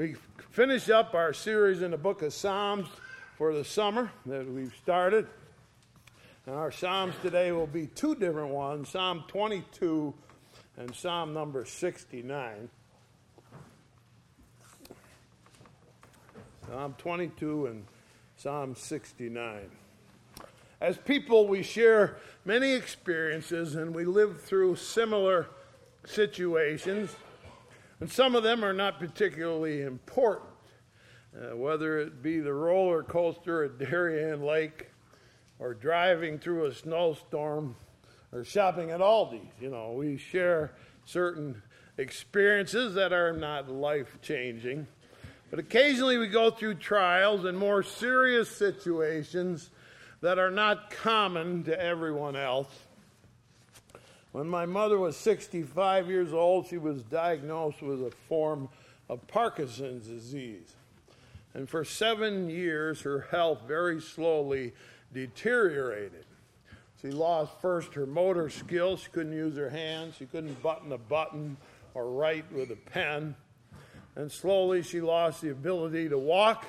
We finish up our series in the book of Psalms for the summer that we've started. And our Psalms today will be two different ones Psalm 22 and Psalm number 69. Psalm 22 and Psalm 69. As people, we share many experiences and we live through similar situations. And some of them are not particularly important, uh, whether it be the roller coaster at Darien Lake or driving through a snowstorm or shopping at Aldi's. You know, we share certain experiences that are not life changing. But occasionally we go through trials and more serious situations that are not common to everyone else. When my mother was 65 years old, she was diagnosed with a form of Parkinson's disease. And for seven years, her health very slowly deteriorated. She lost first her motor skills. She couldn't use her hands. She couldn't button a button or write with a pen. And slowly she lost the ability to walk.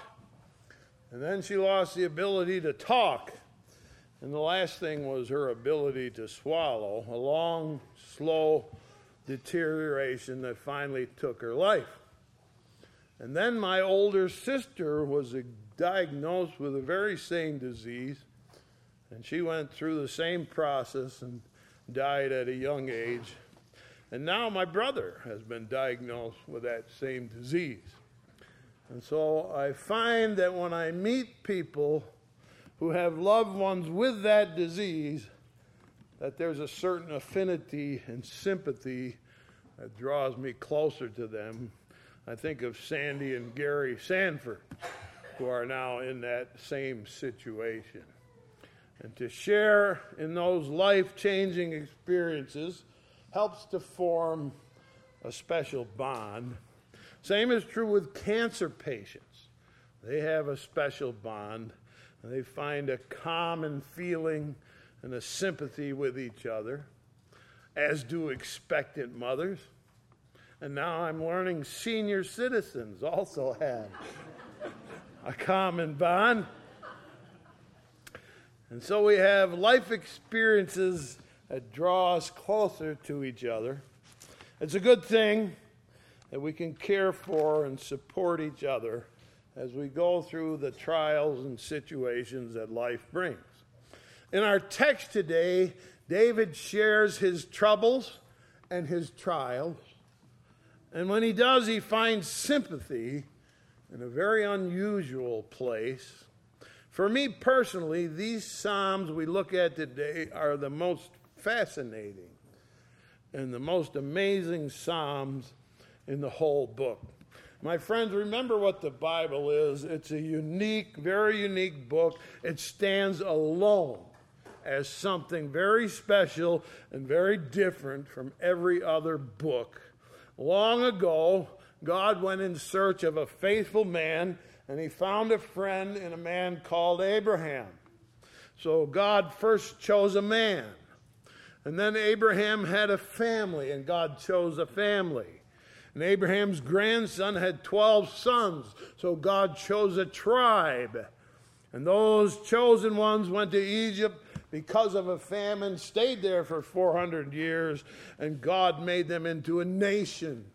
And then she lost the ability to talk. And the last thing was her ability to swallow, a long, slow deterioration that finally took her life. And then my older sister was diagnosed with the very same disease, and she went through the same process and died at a young age. And now my brother has been diagnosed with that same disease. And so I find that when I meet people, who have loved ones with that disease, that there's a certain affinity and sympathy that draws me closer to them. I think of Sandy and Gary Sanford, who are now in that same situation. And to share in those life changing experiences helps to form a special bond. Same is true with cancer patients. They have a special bond they find a common feeling and a sympathy with each other, as do expectant mothers. And now I'm learning senior citizens also have a common bond. And so we have life experiences that draw us closer to each other. It's a good thing that we can care for and support each other as we go through the trials and situations that life brings. In our text today, David shares his troubles and his trials. And when he does, he finds sympathy in a very unusual place. For me personally, these Psalms we look at today are the most fascinating and the most amazing Psalms in the whole book. My friends, remember what the Bible is. It's a unique, very unique book. It stands alone as something very special and very different from every other book. Long ago, God went in search of a faithful man, and he found a friend in a man called Abraham. So God first chose a man. And then Abraham had a family, and God chose a family. And Abraham's grandson had 12 sons, so God chose a tribe. And those chosen ones went to Egypt because of a famine, stayed there for 400 years, and God made them into a nation.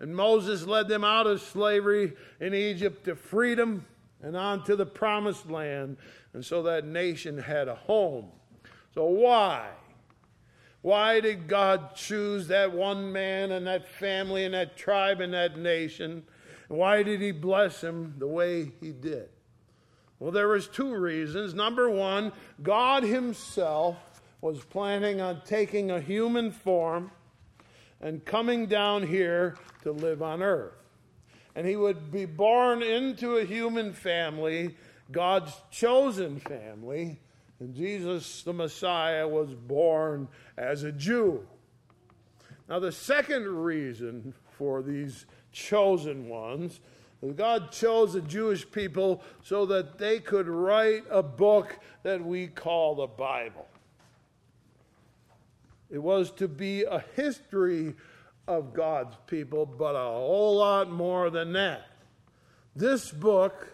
And Moses led them out of slavery in Egypt to freedom and on to the promised land. And so that nation had a home. So, why? Why did God choose that one man and that family and that tribe and that nation? Why did he bless him the way he did? Well, there was two reasons. Number one, God himself was planning on taking a human form and coming down here to live on earth. And he would be born into a human family, God's chosen family, and Jesus, the Messiah, was born as a Jew. Now, the second reason for these chosen ones God chose the Jewish people so that they could write a book that we call the Bible. It was to be a history of God's people, but a whole lot more than that. This book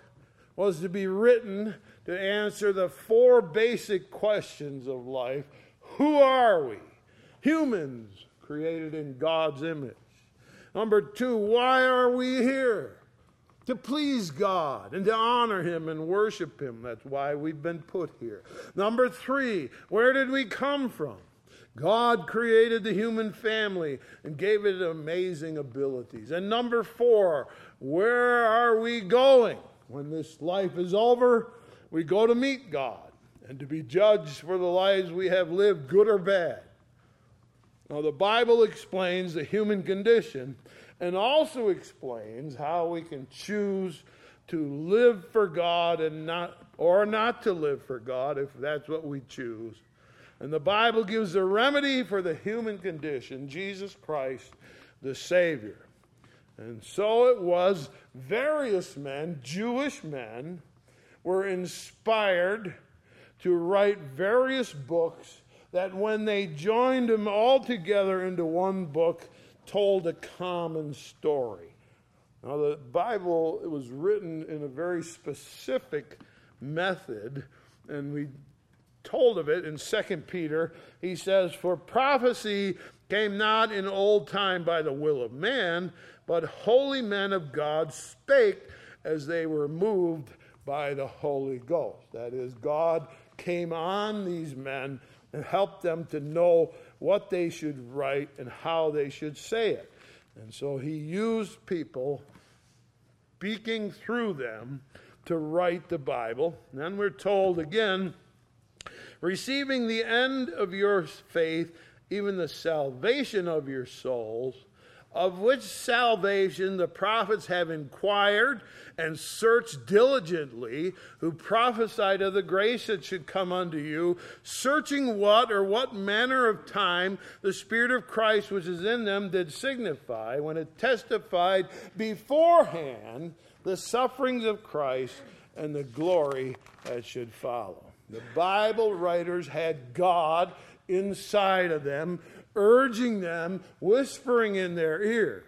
was to be written to answer the four basic questions of life Who are we? Humans created in God's image. Number two, why are we here? To please God and to honor Him and worship Him. That's why we've been put here. Number three, where did we come from? God created the human family and gave it amazing abilities. And number four, where are we going? When this life is over, we go to meet God and to be judged for the lives we have lived, good or bad. Now, the Bible explains the human condition and also explains how we can choose to live for God and not or not to live for God if that's what we choose. And the Bible gives a remedy for the human condition, Jesus Christ, the Savior. And so it was, various men, Jewish men, were inspired to write various books that, when they joined them all together into one book, told a common story. Now, the Bible was written in a very specific method, and we told of it in 2 Peter. He says, For prophecy came not in old time by the will of man, but holy men of God spake as they were moved by the Holy Ghost. That is, God came on these men and helped them to know what they should write and how they should say it. And so he used people speaking through them to write the Bible. And then we're told again receiving the end of your faith, even the salvation of your souls, of which salvation the prophets have inquired and searched diligently, who prophesied of the grace that should come unto you, searching what or what manner of time the Spirit of Christ which is in them did signify, when it testified beforehand the sufferings of Christ and the glory that should follow. The Bible writers had God inside of them, urging them, whispering in their ears.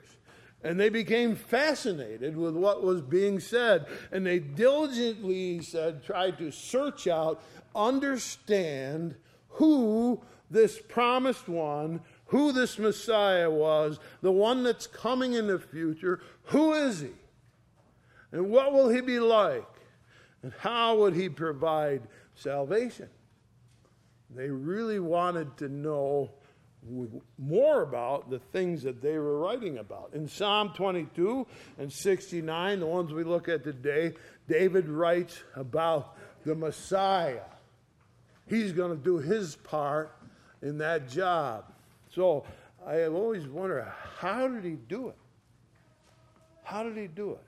And they became fascinated with what was being said. And they diligently, said, tried to search out, understand who this promised one, who this Messiah was, the one that's coming in the future. Who is he? And what will he be like? And how would he provide salvation. They really wanted to know more about the things that they were writing about. In Psalm 22 and 69, the ones we look at today, David writes about the Messiah. He's going to do his part in that job. So I have always wondered how did he do it? How did he do it?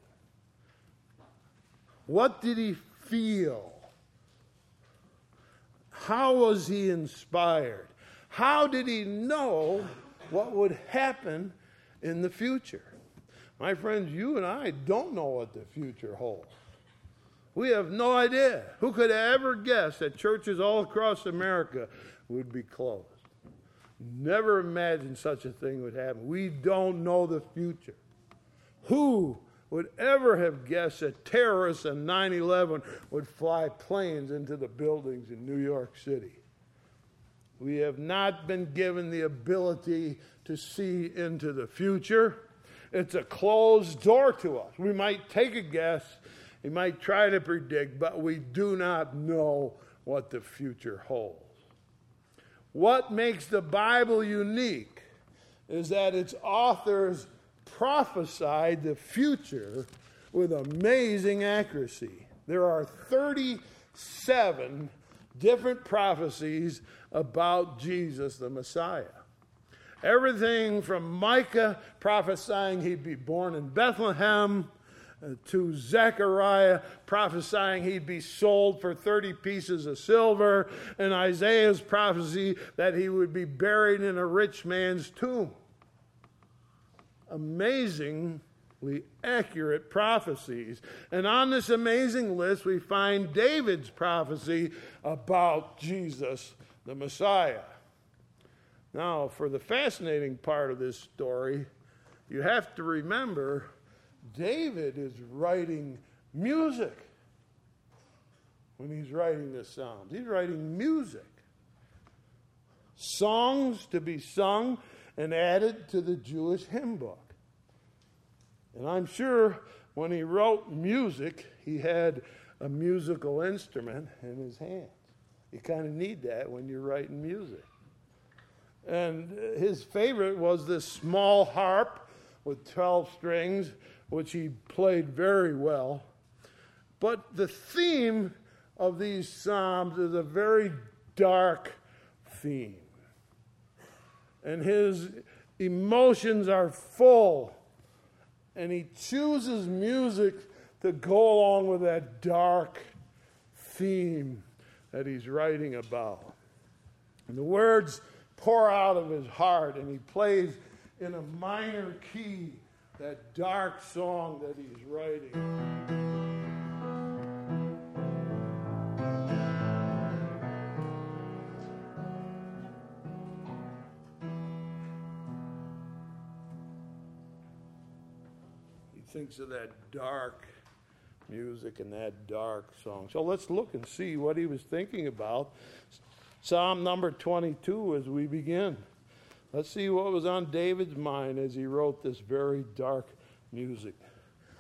What did he feel? How was he inspired? How did he know what would happen in the future? My friends, you and I don't know what the future holds. We have no idea. Who could ever guess that churches all across America would be closed? Never imagined such a thing would happen. We don't know the future. Who would ever have guessed that terrorists on 9 11 would fly planes into the buildings in New York City. We have not been given the ability to see into the future. It's a closed door to us. We might take a guess, we might try to predict, but we do not know what the future holds. What makes the Bible unique is that its authors prophesied the future with amazing accuracy. There are 37 different prophecies about Jesus the Messiah. Everything from Micah prophesying he'd be born in Bethlehem uh, to Zechariah prophesying he'd be sold for 30 pieces of silver, and Isaiah's prophecy that he would be buried in a rich man's tomb amazingly accurate prophecies. And on this amazing list, we find David's prophecy about Jesus, the Messiah. Now, for the fascinating part of this story, you have to remember David is writing music when he's writing the Psalms. He's writing music, songs to be sung and added to the Jewish hymn book. And I'm sure when he wrote music, he had a musical instrument in his hands. You kind of need that when you're writing music. And his favorite was this small harp with 12 strings, which he played very well. But the theme of these Psalms is a very dark theme. And his emotions are full. And he chooses music to go along with that dark theme that he's writing about. And the words pour out of his heart, and he plays in a minor key that dark song that he's writing. Thinks of that dark music and that dark song. So let's look and see what he was thinking about. Psalm number 22 as we begin. Let's see what was on David's mind as he wrote this very dark music.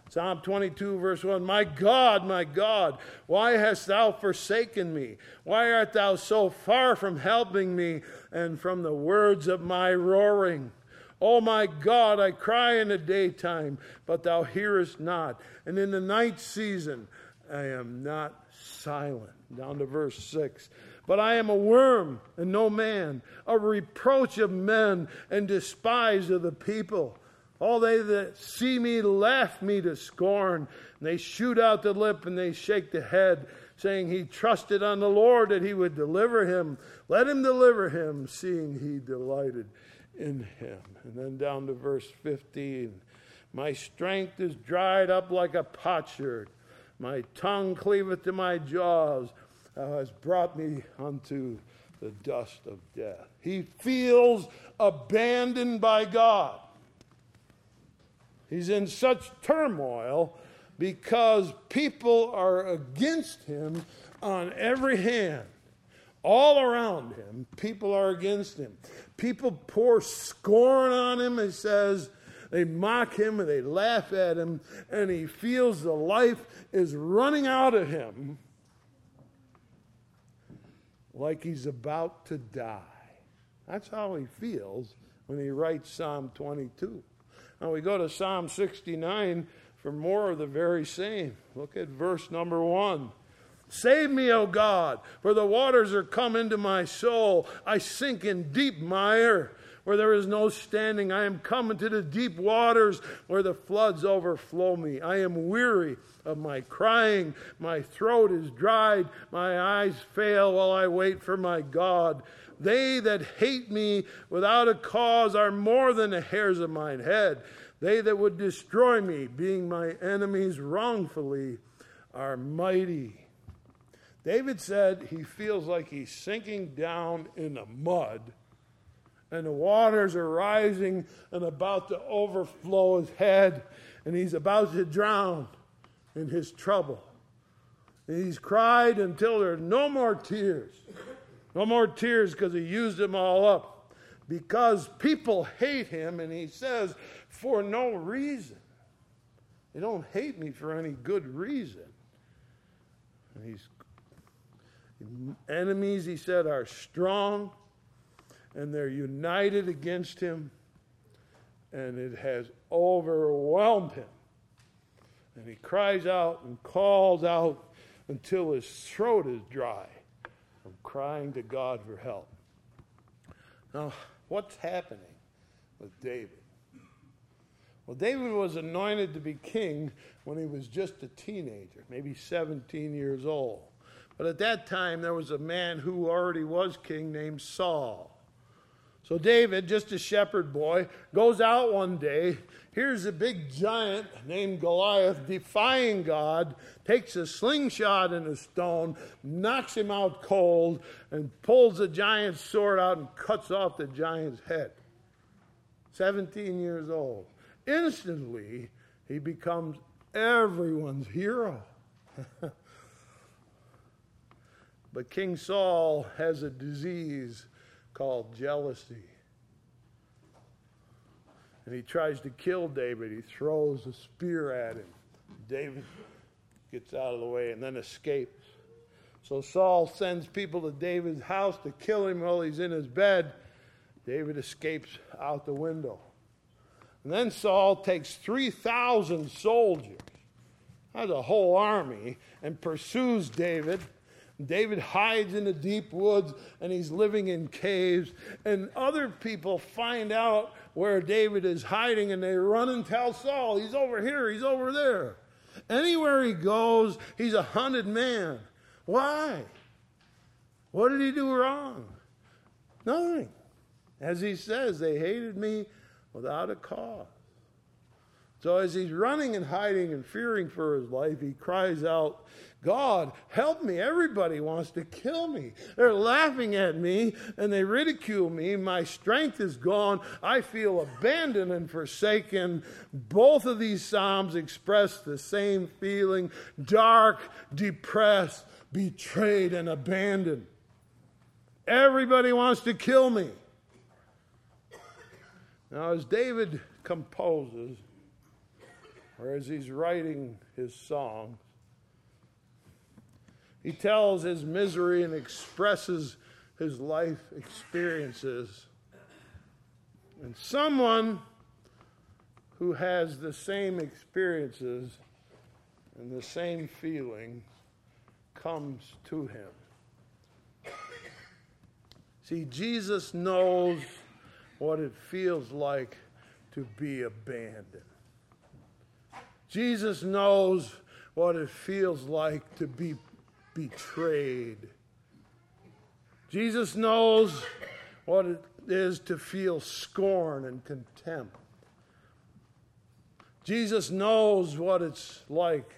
Psalm 22, verse 1 My God, my God, why hast thou forsaken me? Why art thou so far from helping me and from the words of my roaring? Oh my God, I cry in the daytime, but thou hearest not. And in the night season, I am not silent. Down to verse 6. But I am a worm and no man, a reproach of men and despise of the people. All they that see me laugh me to scorn. And they shoot out the lip and they shake the head, saying, He trusted on the Lord that he would deliver him. Let him deliver him, seeing he delighted in him. And then down to verse 15 My strength is dried up like a potsherd, my tongue cleaveth to my jaws. Thou hast brought me unto the dust of death. He feels abandoned by God. He's in such turmoil because people are against him on every hand. All around him, people are against him. People pour scorn on him, he says. They mock him and they laugh at him, and he feels the life is running out of him like he's about to die. That's how he feels when he writes Psalm 22. Now we go to Psalm 69 for more of the very same. Look at verse number 1. Save me, O God, for the waters are come into my soul. I sink in deep mire where there is no standing. I am come into the deep waters where the floods overflow me. I am weary of my crying. My throat is dried. My eyes fail while I wait for my God. They that hate me without a cause are more than the hairs of mine head. They that would destroy me, being my enemies wrongfully, are mighty. David said he feels like he's sinking down in the mud and the waters are rising and about to overflow his head and he's about to drown in his trouble. And he's cried until there are no more tears. No more tears because he used them all up. Because people hate him, and he says, for no reason. They don't hate me for any good reason. And he's Enemies, he said, are strong and they're united against him, and it has overwhelmed him. And he cries out and calls out until his throat is dry from crying to God for help. Now, what's happening with David? Well, David was anointed to be king when he was just a teenager, maybe 17 years old. But at that time, there was a man who already was king named Saul. So David, just a shepherd boy, goes out one day. Here's a big giant named Goliath defying God, takes a slingshot and a stone, knocks him out cold, and pulls the giant's sword out and cuts off the giant's head. 17 years old. Instantly, he becomes everyone's hero. but King Saul has a disease called jealousy. And he tries to kill David. He throws a spear at him. David gets out of the way and then escapes. So Saul sends people to David's house to kill him while he's in his bed. David escapes out the window. And then Saul takes 3,000 soldiers, has a whole army, and pursues David. David hides in the deep woods and he's living in caves. And other people find out where David is hiding and they run and tell Saul, he's over here, he's over there. Anywhere he goes, he's a hunted man. Why? What did he do wrong? Nothing. As he says, they hated me without a cause. So as he's running and hiding and fearing for his life, he cries out, God, help me. Everybody wants to kill me. They're laughing at me and they ridicule me. My strength is gone. I feel abandoned and forsaken. Both of these Psalms express the same feeling dark, depressed, betrayed, and abandoned. Everybody wants to kill me. Now, as David composes, or as he's writing his songs, he tells his misery and expresses his life experiences. And someone who has the same experiences and the same feeling comes to him. See, Jesus knows what it feels like to be abandoned. Jesus knows what it feels like to be betrayed. Jesus knows what it is to feel scorn and contempt. Jesus knows what it's like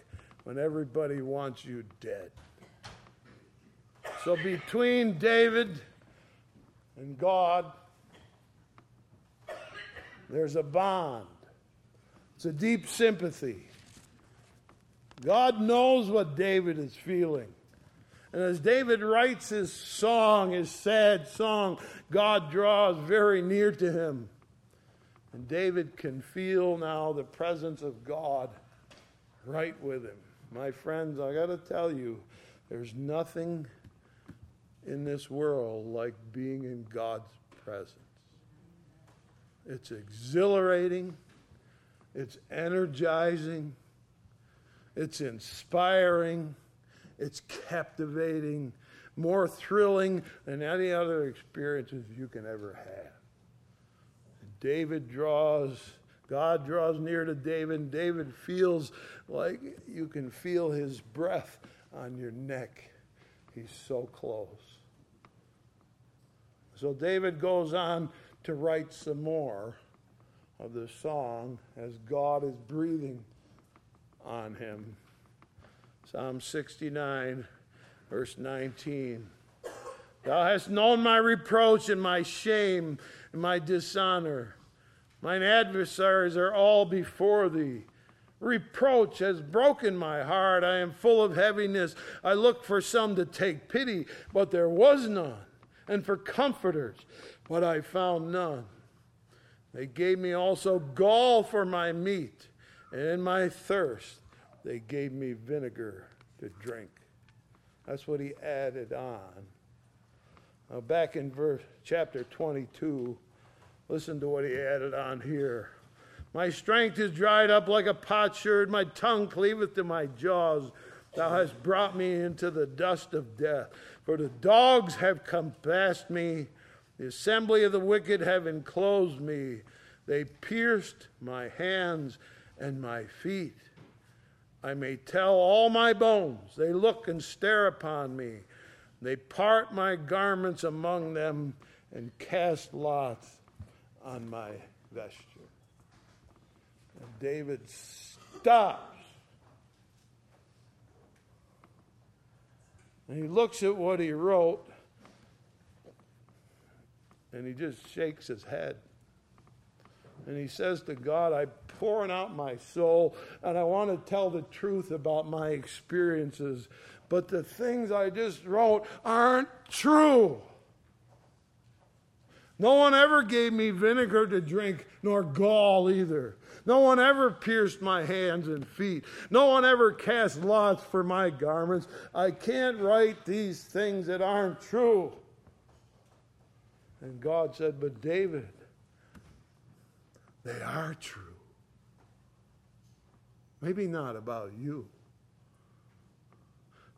when everybody wants you dead. So between David and God, there's a bond. It's a deep sympathy. God knows what David is feeling. And as David writes his song, his sad song, God draws very near to him. And David can feel now the presence of God right with him. My friends, I got to tell you, there's nothing in this world like being in God's presence. It's exhilarating, it's energizing, it's inspiring, it's captivating, more thrilling than any other experiences you can ever have. David draws, God draws near to David, David feels like you can feel his breath on your neck. He's so close. So David goes on to write some more of the song as God is breathing on him. Psalm 69, verse 19. Thou hast known my reproach and my shame and my dishonor. Mine adversaries are all before thee. Reproach has broken my heart. I am full of heaviness. I looked for some to take pity, but there was none, and for comforters, but I found none. They gave me also gall for my meat, and in my thirst they gave me vinegar to drink. That's what he added on. Now, back in verse chapter 22, listen to what he added on here. My strength is dried up like a potsherd, my tongue cleaveth to my jaws. Thou hast brought me into the dust of death. For the dogs have compassed me, the assembly of the wicked have enclosed me. They pierced my hands and my feet. I may tell all my bones. They look and stare upon me. They part my garments among them, and cast lots on my vesture. And David stops. And he looks at what he wrote and he just shakes his head. And he says to God, I'm pouring out my soul and I want to tell the truth about my experiences. But the things I just wrote aren't true. No one ever gave me vinegar to drink, nor gall either. No one ever pierced my hands and feet. No one ever cast lots for my garments. I can't write these things that aren't true. And God said, But David, they are true. Maybe not about you,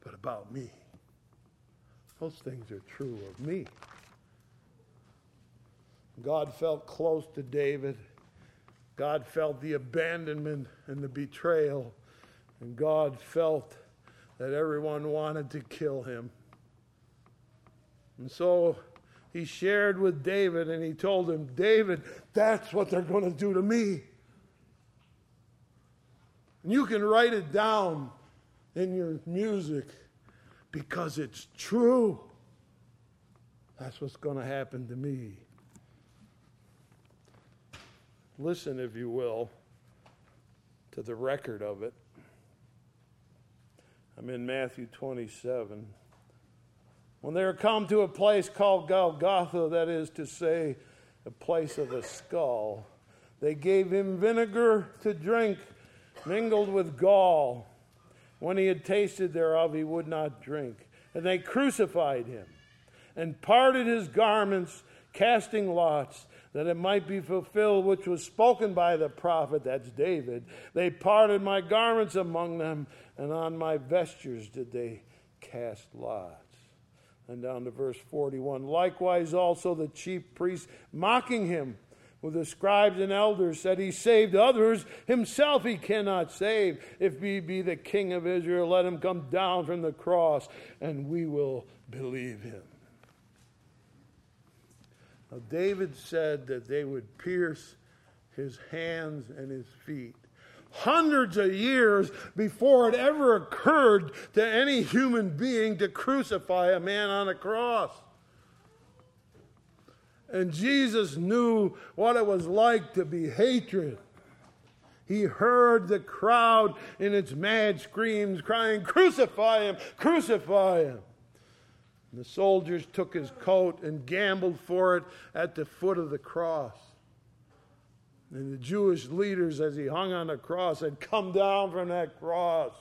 but about me. Those things are true of me. God felt close to David. God felt the abandonment and the betrayal. And God felt that everyone wanted to kill him. And so he shared with David and he told him, David, that's what they're going to do to me. And you can write it down in your music because it's true. That's what's going to happen to me. Listen, if you will, to the record of it. I'm in Matthew 27. When they were come to a place called Golgotha, that is to say, a place of a skull, they gave him vinegar to drink mingled with gall. When he had tasted thereof, he would not drink. And they crucified him and parted his garments, casting lots, that it might be fulfilled which was spoken by the prophet, that's David. They parted my garments among them, and on my vestures did they cast lots and down to verse 41. Likewise, also the chief priests, mocking him with the scribes and elders, said, He saved others, himself he cannot save. If he be the king of Israel, let him come down from the cross, and we will believe him. Now, David said that they would pierce his hands and his feet hundreds of years before it ever occurred to any human being to crucify a man on a cross. And Jesus knew what it was like to be hatred. He heard the crowd in its mad screams crying, Crucify him! Crucify him! And the soldiers took his coat and gambled for it at the foot of the cross. And the Jewish leaders, as he hung on the cross, had come down from that cross.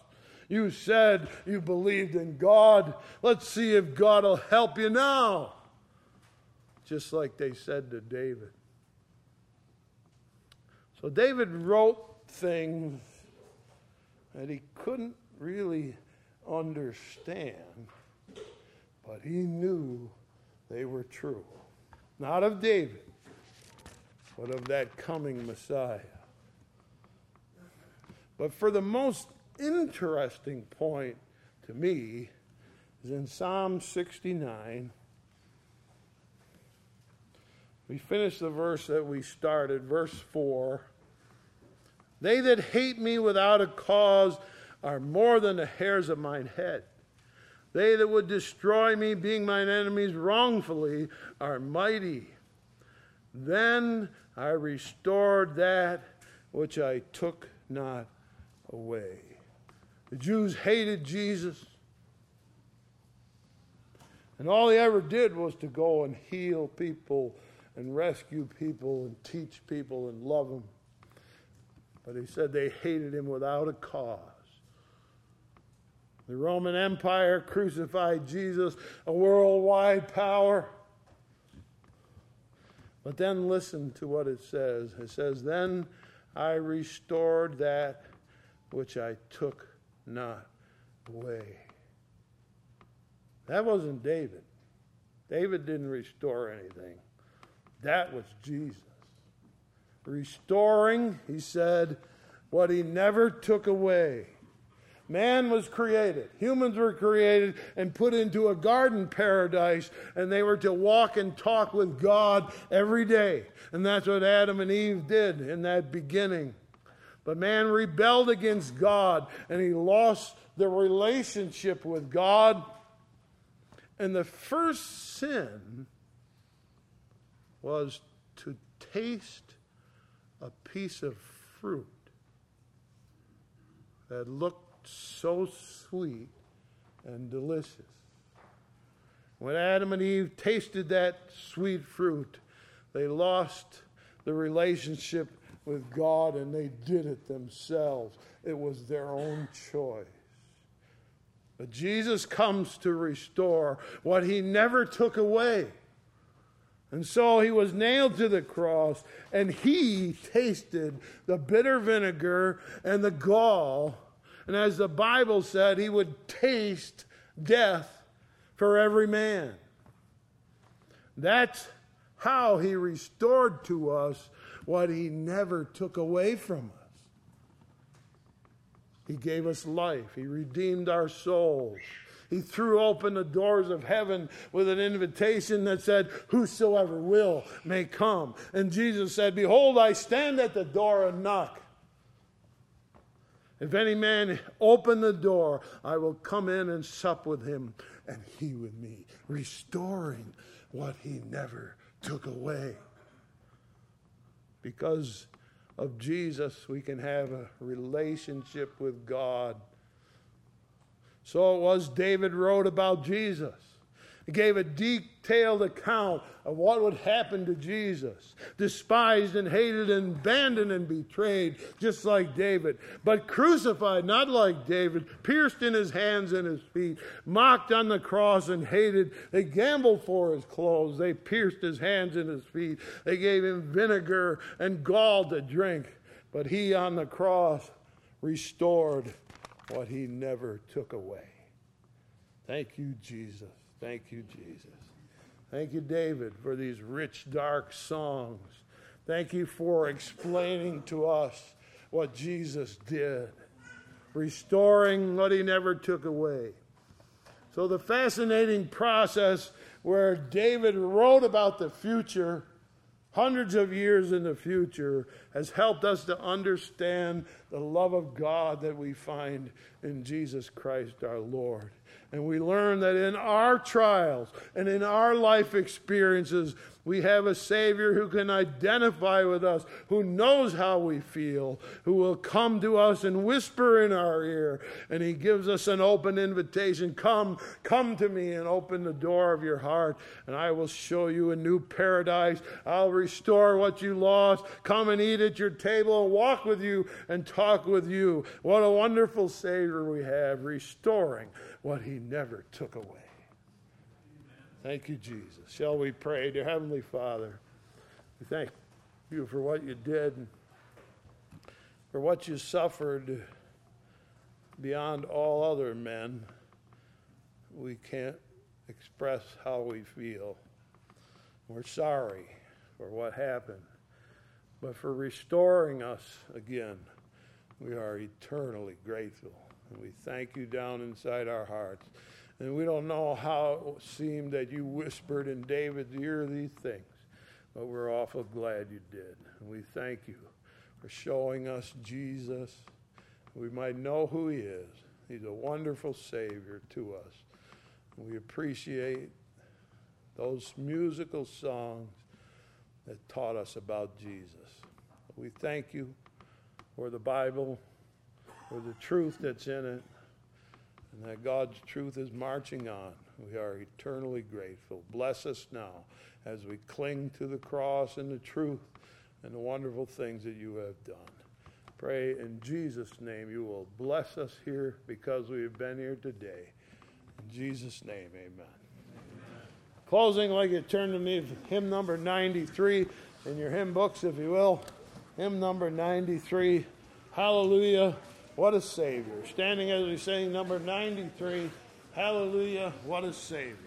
You said you believed in God. Let's see if God will help you now. Just like they said to David. So David wrote things that he couldn't really understand, but he knew they were true. Not of David, but of that coming Messiah. But for the most interesting point to me is in Psalm 69. We finish the verse that we started, verse 4. They that hate me without a cause are more than the hairs of mine head. They that would destroy me, being mine enemies wrongfully, are mighty. Then I restored that which I took not away. The Jews hated Jesus. And all he ever did was to go and heal people and rescue people and teach people and love them. But he said they hated him without a cause. The Roman Empire crucified Jesus, a worldwide power. But then listen to what it says. It says, Then I restored that which I took not away. That wasn't David. David didn't restore anything. That was Jesus. Restoring, he said, what he never took away. Man was created. Humans were created and put into a garden paradise, and they were to walk and talk with God every day. And that's what Adam and Eve did in that beginning. But man rebelled against God, and he lost the relationship with God. And the first sin was to taste a piece of fruit that looked so sweet and delicious. When Adam and Eve tasted that sweet fruit, they lost the relationship with God and they did it themselves. It was their own choice. But Jesus comes to restore what he never took away. And so he was nailed to the cross, and he tasted the bitter vinegar and the gall and as the Bible said, he would taste death for every man. That's how he restored to us what he never took away from us. He gave us life, he redeemed our souls. He threw open the doors of heaven with an invitation that said, Whosoever will may come. And Jesus said, Behold, I stand at the door and knock. If any man open the door, I will come in and sup with him, and he with me, restoring what he never took away. Because of Jesus, we can have a relationship with God. So it was David wrote about Jesus. He gave a detailed account of what would happen to Jesus. Despised and hated and abandoned and betrayed, just like David. But crucified, not like David, pierced in his hands and his feet, mocked on the cross and hated. They gambled for his clothes. They pierced his hands and his feet. They gave him vinegar and gall to drink. But he on the cross restored what he never took away. Thank you, Jesus. Thank you, Jesus. Thank you, David, for these rich, dark songs. Thank you for explaining to us what Jesus did, restoring what he never took away. So, the fascinating process where David wrote about the future, hundreds of years in the future, has helped us to understand the love of God that we find in Jesus Christ our Lord. And we learn that in our trials and in our life experiences, we have a Savior who can identify with us, who knows how we feel, who will come to us and whisper in our ear. And He gives us an open invitation Come, come to me and open the door of your heart, and I will show you a new paradise. I'll restore what you lost. Come and eat at your table and walk with you and talk with you. What a wonderful Savior we have, restoring what He never took away. Thank you, Jesus. Shall we pray? Dear Heavenly Father, we thank you for what you did, for what you suffered beyond all other men. We can't express how we feel. We're sorry for what happened, but for restoring us again, we are eternally grateful. And we thank you down inside our hearts. And we don't know how it seemed that you whispered in David's ear these things, but we're awful glad you did. And we thank you for showing us Jesus. We might know who he is. He's a wonderful Savior to us. We appreciate those musical songs that taught us about Jesus. We thank you for the Bible, for the truth that's in it and that God's truth is marching on. We are eternally grateful. Bless us now as we cling to the cross and the truth and the wonderful things that you have done. Pray in Jesus' name you will bless us here because we have been here today. In Jesus' name, amen. amen. Closing, like you turn to me, hymn number 93 in your hymn books, if you will. Hymn number 93. Hallelujah. What a Savior. Standing as we sing number 93, Hallelujah, what a Savior.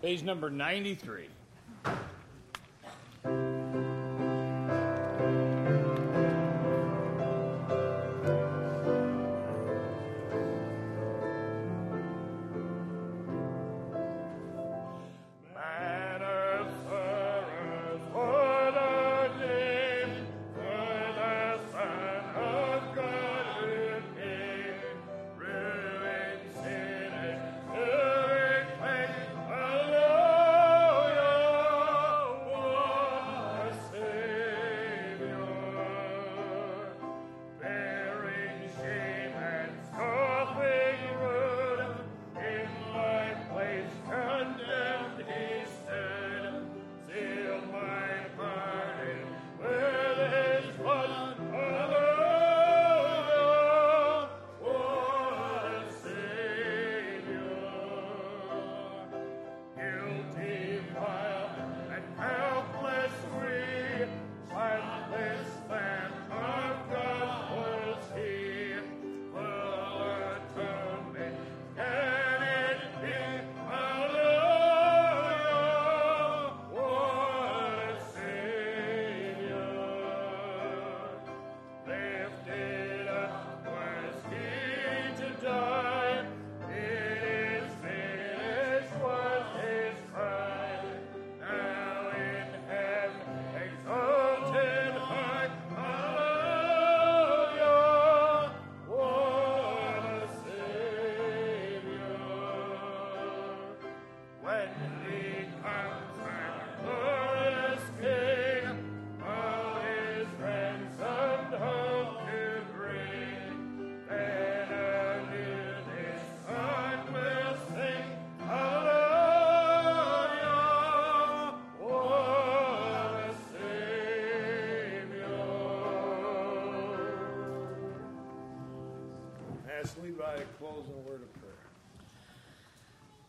Page number 93.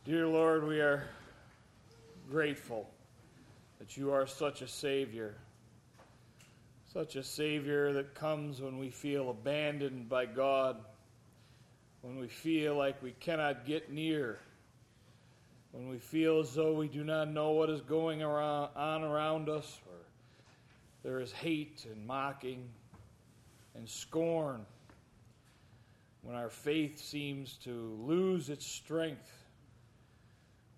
Dear Lord, we are grateful that you are such a Savior. Such a Savior that comes when we feel abandoned by God, when we feel like we cannot get near, when we feel as though we do not know what is going on around us, or there is hate and mocking and scorn when our faith seems to lose its strength,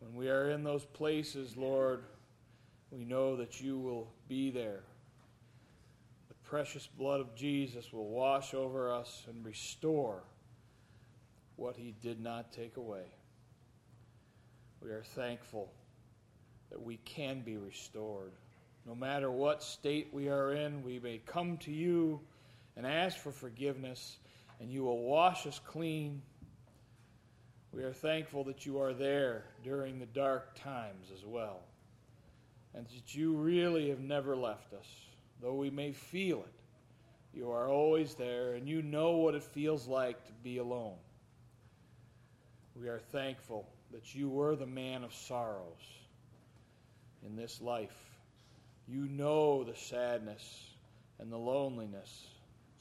when we are in those places, Lord, we know that you will be there. The precious blood of Jesus will wash over us and restore what he did not take away. We are thankful that we can be restored. No matter what state we are in, we may come to you and ask for forgiveness and you will wash us clean. We are thankful that you are there during the dark times as well, and that you really have never left us. Though we may feel it, you are always there, and you know what it feels like to be alone. We are thankful that you were the man of sorrows in this life. You know the sadness and the loneliness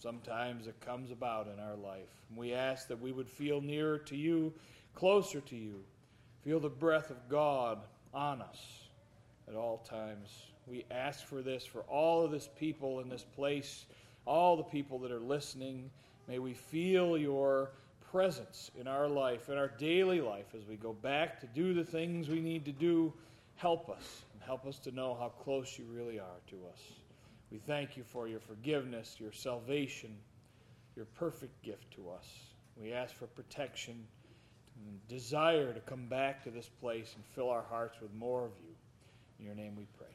sometimes it comes about in our life. We ask that we would feel nearer to you, closer to you, feel the breath of God on us at all times. We ask for this for all of this people in this place, all the people that are listening. May we feel your presence in our life, in our daily life, as we go back to do the things we need to do. Help us and help us to know how close you really are to us. We thank you for your forgiveness, your salvation, your perfect gift to us. We ask for protection desire to come back to this place and fill our hearts with more of you. In your name we pray.